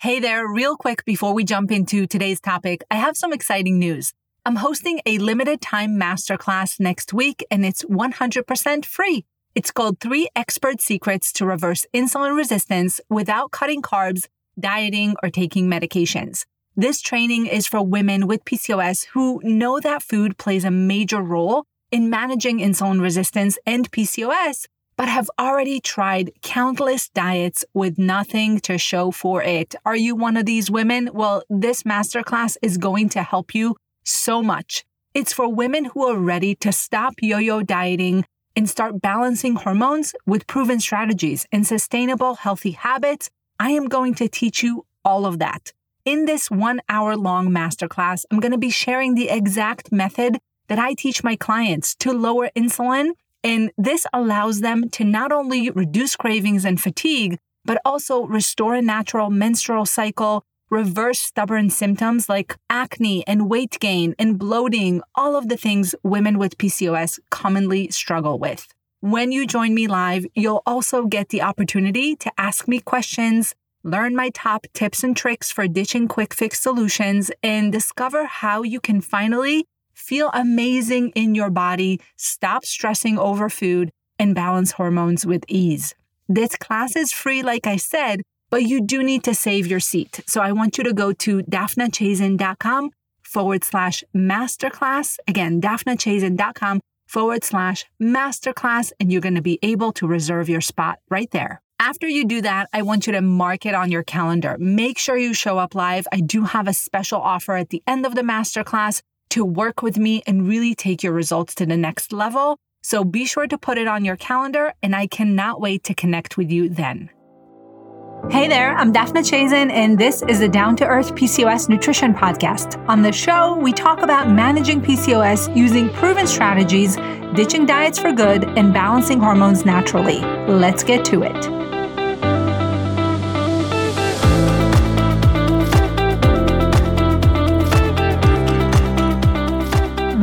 Hey there, real quick before we jump into today's topic, I have some exciting news. I'm hosting a limited time masterclass next week and it's 100% free. It's called Three Expert Secrets to Reverse Insulin Resistance Without Cutting Carbs, Dieting, or Taking Medications. This training is for women with PCOS who know that food plays a major role in managing insulin resistance and PCOS, but have already tried countless diets with nothing to show for it. Are you one of these women? Well, this masterclass is going to help you so much. It's for women who are ready to stop yo yo dieting and start balancing hormones with proven strategies and sustainable healthy habits. I am going to teach you all of that. In this one hour long masterclass, I'm going to be sharing the exact method that I teach my clients to lower insulin. And this allows them to not only reduce cravings and fatigue, but also restore a natural menstrual cycle, reverse stubborn symptoms like acne and weight gain and bloating, all of the things women with PCOS commonly struggle with. When you join me live, you'll also get the opportunity to ask me questions, learn my top tips and tricks for ditching quick fix solutions, and discover how you can finally feel amazing in your body, stop stressing over food, and balance hormones with ease. This class is free, like I said, but you do need to save your seat. So I want you to go to daphnachazin.com forward slash masterclass. Again, daphnachazin.com forward slash masterclass, and you're going to be able to reserve your spot right there. After you do that, I want you to mark it on your calendar. Make sure you show up live. I do have a special offer at the end of the masterclass to work with me and really take your results to the next level. So be sure to put it on your calendar, and I cannot wait to connect with you then. Hey there, I'm Daphna Chazin, and this is the Down to Earth PCOS Nutrition Podcast. On the show, we talk about managing PCOS using proven strategies, ditching diets for good, and balancing hormones naturally. Let's get to it.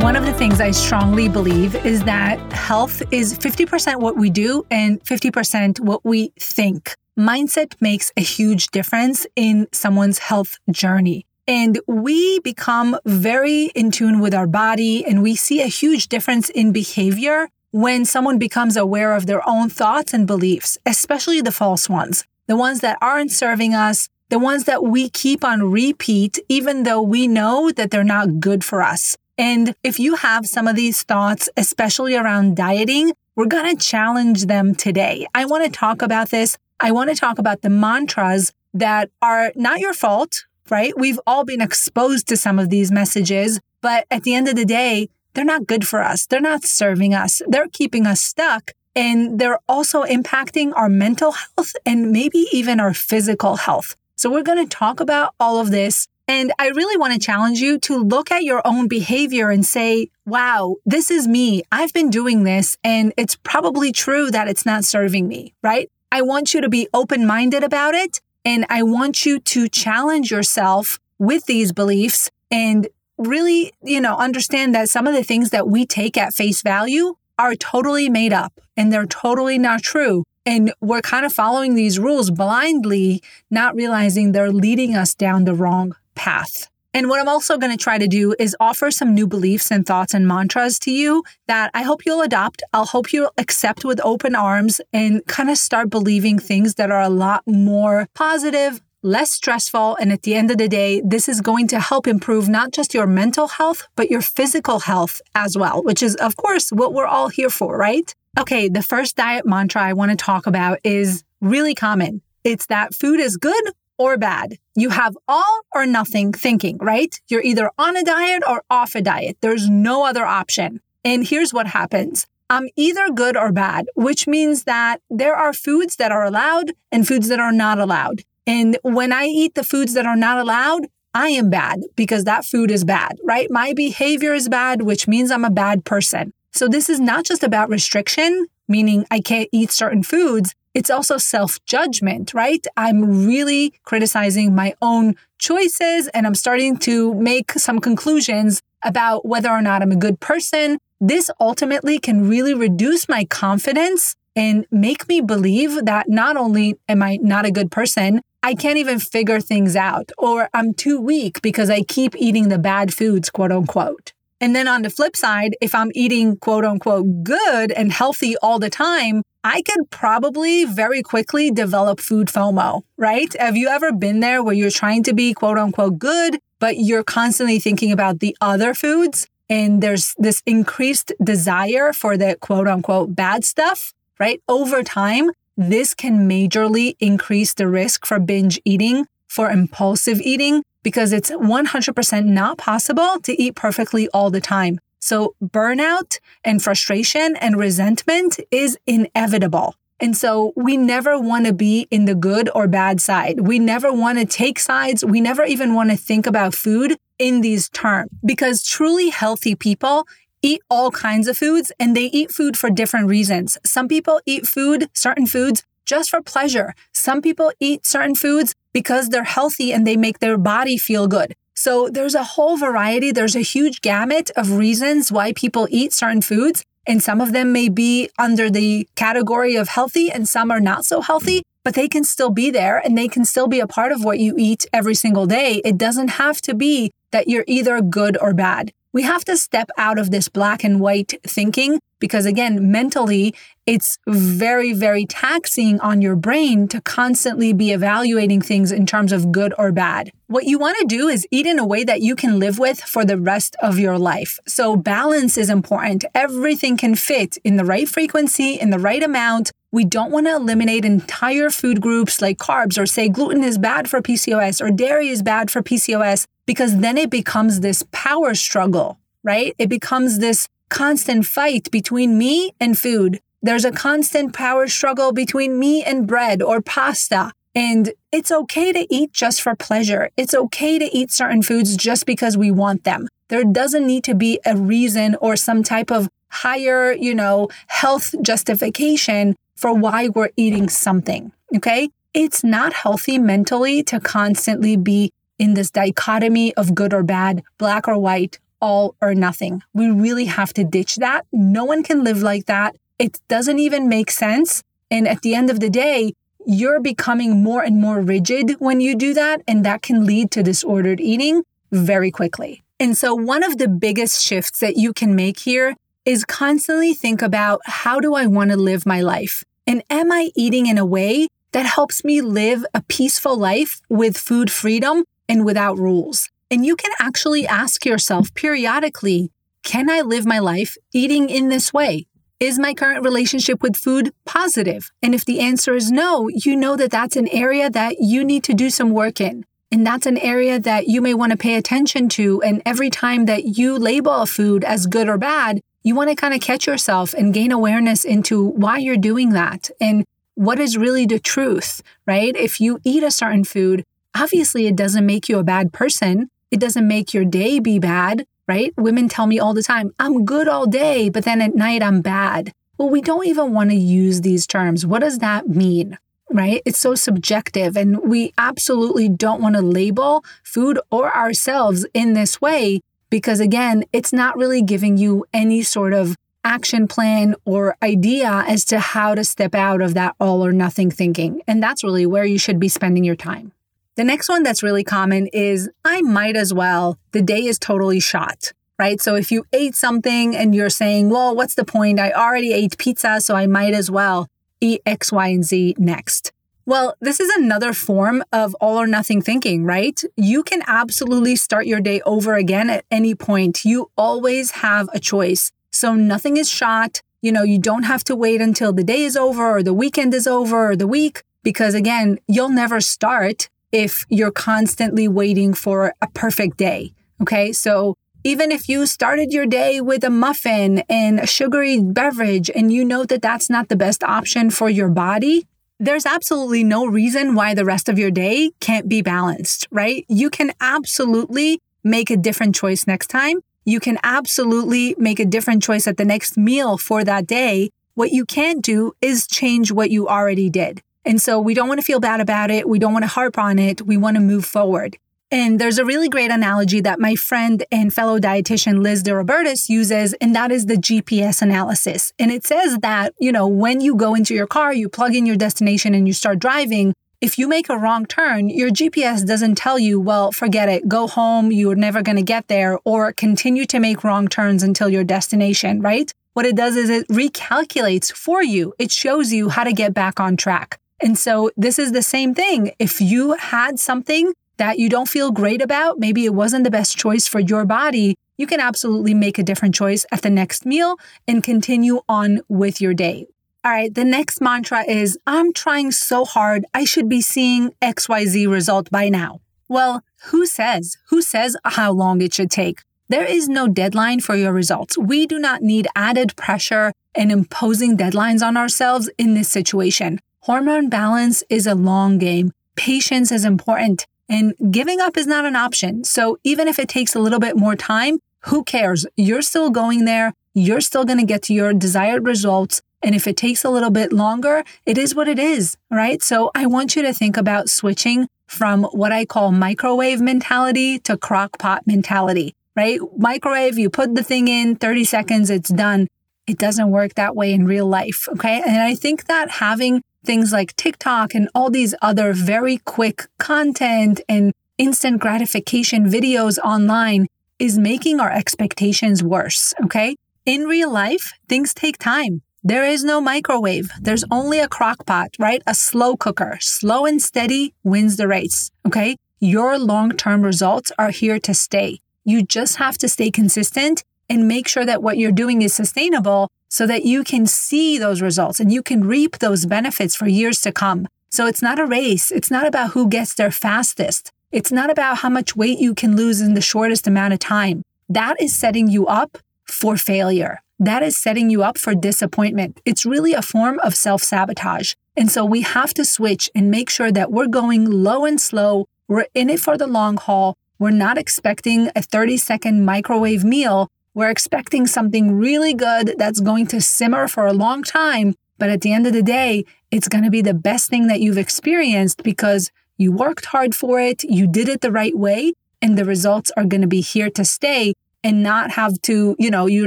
One of the things I strongly believe is that health is 50% what we do and 50% what we think. Mindset makes a huge difference in someone's health journey. And we become very in tune with our body and we see a huge difference in behavior when someone becomes aware of their own thoughts and beliefs, especially the false ones, the ones that aren't serving us, the ones that we keep on repeat, even though we know that they're not good for us. And if you have some of these thoughts, especially around dieting, we're going to challenge them today. I want to talk about this. I want to talk about the mantras that are not your fault, right? We've all been exposed to some of these messages, but at the end of the day, they're not good for us. They're not serving us. They're keeping us stuck and they're also impacting our mental health and maybe even our physical health. So we're going to talk about all of this and I really want to challenge you to look at your own behavior and say, wow, this is me. I've been doing this and it's probably true that it's not serving me, right? I want you to be open minded about it. And I want you to challenge yourself with these beliefs and really, you know, understand that some of the things that we take at face value are totally made up and they're totally not true. And we're kind of following these rules blindly, not realizing they're leading us down the wrong path. And what I'm also going to try to do is offer some new beliefs and thoughts and mantras to you that I hope you'll adopt. I'll hope you'll accept with open arms and kind of start believing things that are a lot more positive, less stressful. And at the end of the day, this is going to help improve not just your mental health, but your physical health as well, which is, of course, what we're all here for, right? Okay, the first diet mantra I want to talk about is really common. It's that food is good or bad. You have all or nothing thinking, right? You're either on a diet or off a diet. There's no other option. And here's what happens. I'm either good or bad, which means that there are foods that are allowed and foods that are not allowed. And when I eat the foods that are not allowed, I am bad because that food is bad, right? My behavior is bad, which means I'm a bad person. So this is not just about restriction, meaning I can't eat certain foods. It's also self judgment, right? I'm really criticizing my own choices and I'm starting to make some conclusions about whether or not I'm a good person. This ultimately can really reduce my confidence and make me believe that not only am I not a good person, I can't even figure things out, or I'm too weak because I keep eating the bad foods, quote unquote. And then on the flip side, if I'm eating quote unquote good and healthy all the time, I could probably very quickly develop food FOMO, right? Have you ever been there where you're trying to be quote unquote good, but you're constantly thinking about the other foods? And there's this increased desire for the quote unquote bad stuff, right? Over time, this can majorly increase the risk for binge eating, for impulsive eating, because it's 100% not possible to eat perfectly all the time. So burnout and frustration and resentment is inevitable. And so we never want to be in the good or bad side. We never want to take sides. We never even want to think about food in these terms because truly healthy people eat all kinds of foods and they eat food for different reasons. Some people eat food, certain foods, just for pleasure. Some people eat certain foods because they're healthy and they make their body feel good. So there's a whole variety, there's a huge gamut of reasons why people eat certain foods. And some of them may be under the category of healthy and some are not so healthy, but they can still be there and they can still be a part of what you eat every single day. It doesn't have to be that you're either good or bad. We have to step out of this black and white thinking because, again, mentally, it's very, very taxing on your brain to constantly be evaluating things in terms of good or bad. What you want to do is eat in a way that you can live with for the rest of your life. So, balance is important. Everything can fit in the right frequency, in the right amount. We don't want to eliminate entire food groups like carbs or say gluten is bad for PCOS or dairy is bad for PCOS because then it becomes this power struggle, right? It becomes this constant fight between me and food. There's a constant power struggle between me and bread or pasta. And it's okay to eat just for pleasure. It's okay to eat certain foods just because we want them. There doesn't need to be a reason or some type of higher, you know, health justification for why we're eating something. Okay. It's not healthy mentally to constantly be in this dichotomy of good or bad, black or white, all or nothing. We really have to ditch that. No one can live like that. It doesn't even make sense. And at the end of the day, you're becoming more and more rigid when you do that. And that can lead to disordered eating very quickly. And so, one of the biggest shifts that you can make here is constantly think about how do I want to live my life? And am I eating in a way that helps me live a peaceful life with food freedom and without rules. And you can actually ask yourself periodically can I live my life eating in this way? Is my current relationship with food positive? And if the answer is no, you know that that's an area that you need to do some work in. And that's an area that you may want to pay attention to. And every time that you label a food as good or bad, you want to kind of catch yourself and gain awareness into why you're doing that and what is really the truth, right? If you eat a certain food, obviously it doesn't make you a bad person. It doesn't make your day be bad, right? Women tell me all the time, I'm good all day, but then at night I'm bad. Well, we don't even want to use these terms. What does that mean? Right? It's so subjective, and we absolutely don't want to label food or ourselves in this way because, again, it's not really giving you any sort of action plan or idea as to how to step out of that all or nothing thinking. And that's really where you should be spending your time. The next one that's really common is I might as well. The day is totally shot, right? So if you ate something and you're saying, well, what's the point? I already ate pizza, so I might as well eat X, Y, and Z next. Well, this is another form of all or nothing thinking, right? You can absolutely start your day over again at any point. You always have a choice. So nothing is shot. You know, you don't have to wait until the day is over or the weekend is over or the week, because again, you'll never start if you're constantly waiting for a perfect day. Okay. So even if you started your day with a muffin and a sugary beverage and you know that that's not the best option for your body, there's absolutely no reason why the rest of your day can't be balanced, right? You can absolutely make a different choice next time. You can absolutely make a different choice at the next meal for that day. What you can't do is change what you already did. And so we don't want to feel bad about it. We don't want to harp on it. We want to move forward. And there's a really great analogy that my friend and fellow dietitian Liz de DeRobertis uses, and that is the GPS analysis. And it says that, you know, when you go into your car, you plug in your destination and you start driving, if you make a wrong turn, your GPS doesn't tell you, well, forget it, go home, you're never going to get there, or continue to make wrong turns until your destination, right? What it does is it recalculates for you. It shows you how to get back on track. And so this is the same thing. If you had something that you don't feel great about, maybe it wasn't the best choice for your body, you can absolutely make a different choice at the next meal and continue on with your day. All right, the next mantra is I'm trying so hard, I should be seeing XYZ result by now. Well, who says? Who says how long it should take? There is no deadline for your results. We do not need added pressure and imposing deadlines on ourselves in this situation. Hormone balance is a long game. Patience is important and giving up is not an option. So even if it takes a little bit more time, who cares? You're still going there. You're still going to get to your desired results. And if it takes a little bit longer, it is what it is, right? So I want you to think about switching from what I call microwave mentality to crock pot mentality, right? Microwave, you put the thing in 30 seconds, it's done. It doesn't work that way in real life. Okay. And I think that having things like TikTok and all these other very quick content and instant gratification videos online is making our expectations worse. Okay. In real life, things take time. There is no microwave. There's only a crock pot, right? A slow cooker. Slow and steady wins the race. Okay. Your long term results are here to stay. You just have to stay consistent and make sure that what you're doing is sustainable so that you can see those results and you can reap those benefits for years to come. So it's not a race. It's not about who gets there fastest. It's not about how much weight you can lose in the shortest amount of time. That is setting you up for failure that is setting you up for disappointment. It's really a form of self sabotage. And so we have to switch and make sure that we're going low and slow. We're in it for the long haul. We're not expecting a 30 second microwave meal. We're expecting something really good that's going to simmer for a long time. But at the end of the day, it's going to be the best thing that you've experienced because you worked hard for it, you did it the right way, and the results are going to be here to stay and not have to, you know, you're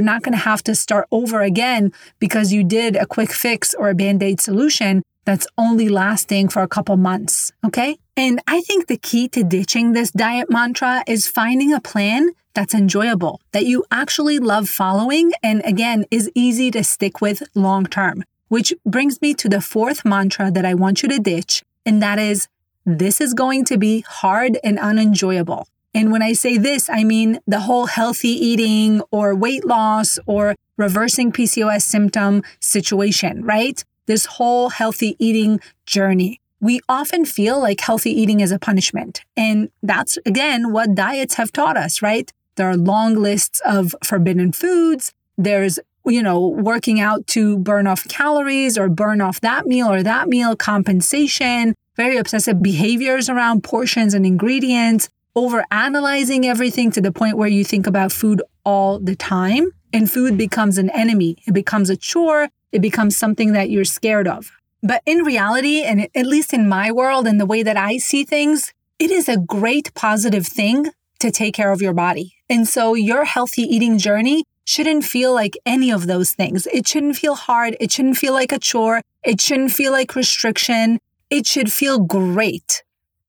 not going to have to start over again because you did a quick fix or a band aid solution that's only lasting for a couple months. Okay. And I think the key to ditching this diet mantra is finding a plan that's enjoyable, that you actually love following, and again, is easy to stick with long term. Which brings me to the fourth mantra that I want you to ditch, and that is this is going to be hard and unenjoyable. And when I say this, I mean the whole healthy eating or weight loss or reversing PCOS symptom situation, right? This whole healthy eating journey. We often feel like healthy eating is a punishment. And that's again what diets have taught us, right? There are long lists of forbidden foods. There's, you know, working out to burn off calories or burn off that meal or that meal, compensation, very obsessive behaviors around portions and ingredients over analyzing everything to the point where you think about food all the time and food becomes an enemy. It becomes a chore. It becomes something that you're scared of. But in reality, and at least in my world and the way that I see things, it is a great positive thing to take care of your body. And so your healthy eating journey shouldn't feel like any of those things. It shouldn't feel hard. It shouldn't feel like a chore. It shouldn't feel like restriction. It should feel great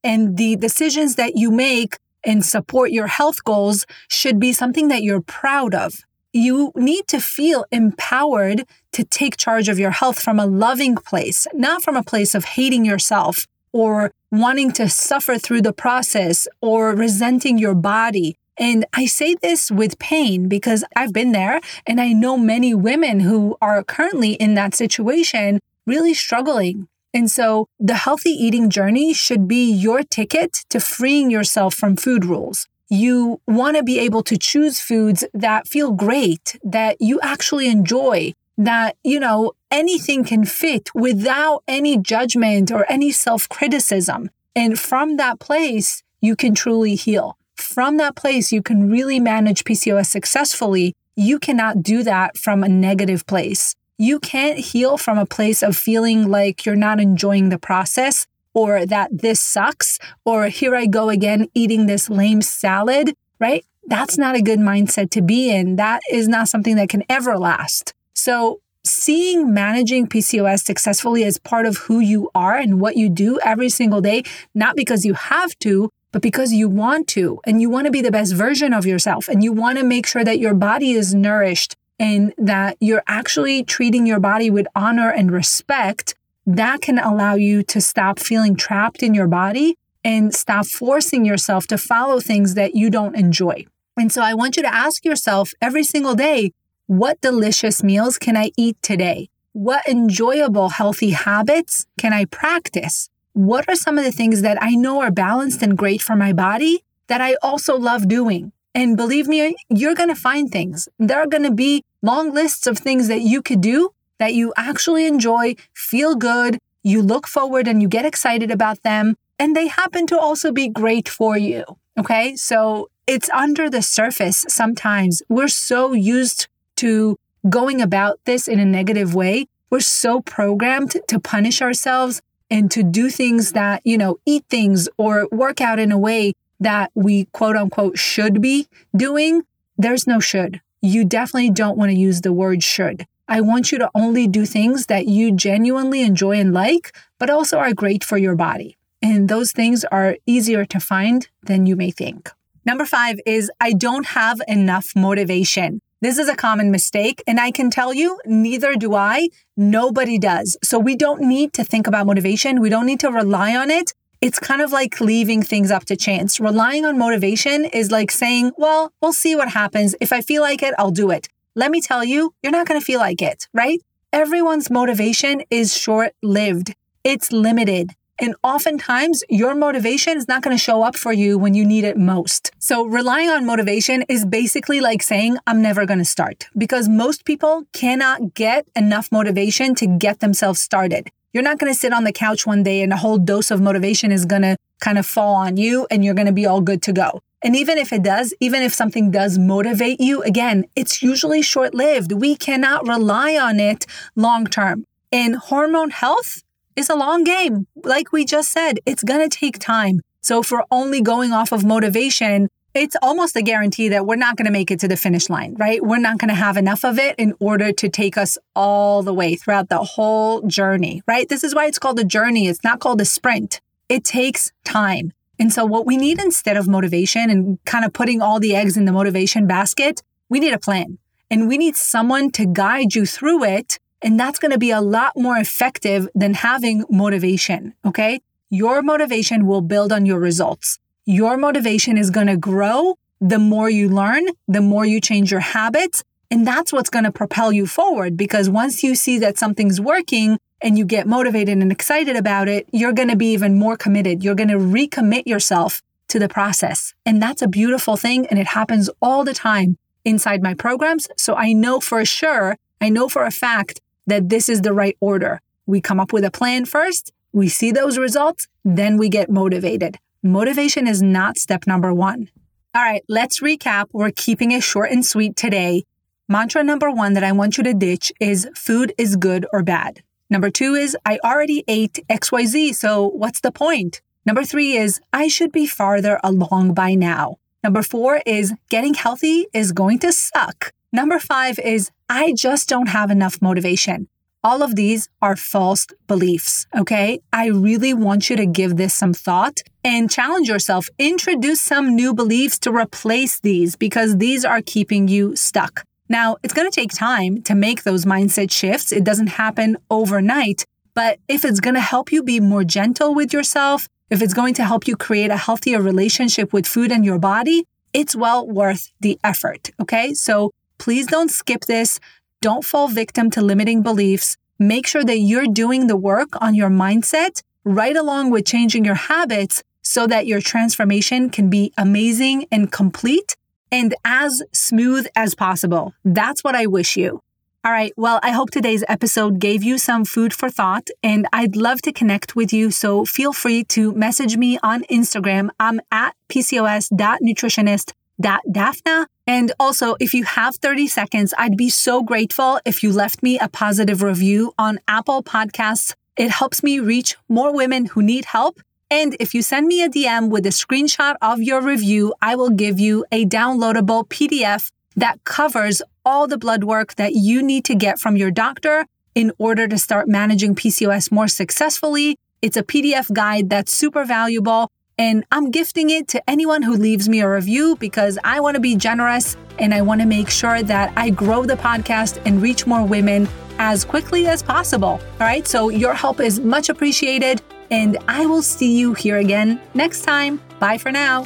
and the decisions that you make and support your health goals should be something that you're proud of. You need to feel empowered to take charge of your health from a loving place, not from a place of hating yourself or wanting to suffer through the process or resenting your body. And I say this with pain because I've been there and I know many women who are currently in that situation really struggling and so the healthy eating journey should be your ticket to freeing yourself from food rules. You want to be able to choose foods that feel great, that you actually enjoy, that, you know, anything can fit without any judgment or any self criticism. And from that place, you can truly heal. From that place, you can really manage PCOS successfully. You cannot do that from a negative place. You can't heal from a place of feeling like you're not enjoying the process or that this sucks or here I go again eating this lame salad, right? That's not a good mindset to be in. That is not something that can ever last. So seeing managing PCOS successfully as part of who you are and what you do every single day, not because you have to, but because you want to, and you want to be the best version of yourself, and you want to make sure that your body is nourished and that you're actually treating your body with honor and respect, that can allow you to stop feeling trapped in your body and stop forcing yourself to follow things that you don't enjoy. And so I want you to ask yourself every single day, what delicious meals can I eat today? What enjoyable healthy habits can I practice? What are some of the things that I know are balanced and great for my body that I also love doing? And believe me, you're going to find things. There are going to be long lists of things that you could do that you actually enjoy, feel good, you look forward and you get excited about them, and they happen to also be great for you. Okay. So it's under the surface sometimes. We're so used to going about this in a negative way. We're so programmed to punish ourselves and to do things that, you know, eat things or work out in a way that we quote unquote should be doing. There's no should. You definitely don't want to use the word should. I want you to only do things that you genuinely enjoy and like, but also are great for your body. And those things are easier to find than you may think. Number five is I don't have enough motivation. This is a common mistake. And I can tell you, neither do I. Nobody does. So we don't need to think about motivation. We don't need to rely on it. It's kind of like leaving things up to chance. Relying on motivation is like saying, well, we'll see what happens. If I feel like it, I'll do it. Let me tell you, you're not going to feel like it, right? Everyone's motivation is short lived. It's limited. And oftentimes, your motivation is not going to show up for you when you need it most. So, relying on motivation is basically like saying, I'm never going to start because most people cannot get enough motivation to get themselves started. You're not going to sit on the couch one day and a whole dose of motivation is going to kind of fall on you and you're going to be all good to go. And even if it does, even if something does motivate you, again, it's usually short lived. We cannot rely on it long term. In hormone health, is a long game. Like we just said, it's going to take time. So if we're only going off of motivation, it's almost a guarantee that we're not going to make it to the finish line, right? We're not going to have enough of it in order to take us all the way throughout the whole journey, right? This is why it's called a journey. It's not called a sprint. It takes time. And so what we need instead of motivation and kind of putting all the eggs in the motivation basket, we need a plan and we need someone to guide you through it and that's going to be a lot more effective than having motivation. Okay. Your motivation will build on your results. Your motivation is going to grow the more you learn, the more you change your habits. And that's what's going to propel you forward because once you see that something's working and you get motivated and excited about it, you're going to be even more committed. You're going to recommit yourself to the process. And that's a beautiful thing. And it happens all the time inside my programs. So I know for sure, I know for a fact that this is the right order. We come up with a plan first, we see those results, then we get motivated. Motivation is not step number one. All right, let's recap. We're keeping it short and sweet today. Mantra number one that I want you to ditch is food is good or bad. Number two is I already ate XYZ, so what's the point? Number three is I should be farther along by now. Number four is getting healthy is going to suck. Number five is I just don't have enough motivation. All of these are false beliefs. Okay. I really want you to give this some thought and challenge yourself. Introduce some new beliefs to replace these because these are keeping you stuck. Now, it's going to take time to make those mindset shifts. It doesn't happen overnight. But if it's going to help you be more gentle with yourself, if it's going to help you create a healthier relationship with food and your body, it's well worth the effort. Okay. So Please don't skip this. Don't fall victim to limiting beliefs. Make sure that you're doing the work on your mindset right along with changing your habits so that your transformation can be amazing and complete and as smooth as possible. That's what I wish you. All right. Well, I hope today's episode gave you some food for thought and I'd love to connect with you. So feel free to message me on Instagram. I'm at PCOS.nutritionist Daphna. And also, if you have 30 seconds, I'd be so grateful if you left me a positive review on Apple Podcasts. It helps me reach more women who need help. And if you send me a DM with a screenshot of your review, I will give you a downloadable PDF that covers all the blood work that you need to get from your doctor in order to start managing PCOS more successfully. It's a PDF guide that's super valuable. And I'm gifting it to anyone who leaves me a review because I want to be generous and I want to make sure that I grow the podcast and reach more women as quickly as possible. All right. So your help is much appreciated. And I will see you here again next time. Bye for now.